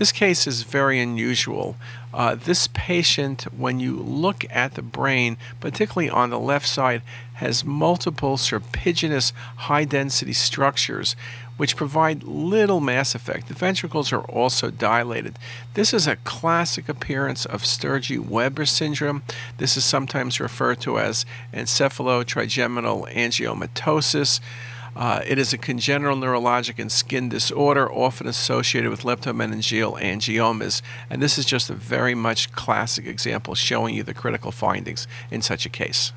This case is very unusual. Uh, this patient, when you look at the brain, particularly on the left side, has multiple serpiginous high density structures which provide little mass effect. The ventricles are also dilated. This is a classic appearance of Sturge-Weber syndrome. This is sometimes referred to as encephalotrigeminal angiomatosis. Uh, it is a congenital neurologic and skin disorder, often associated with leptomeningeal angiomas. And this is just a very much classic example showing you the critical findings in such a case.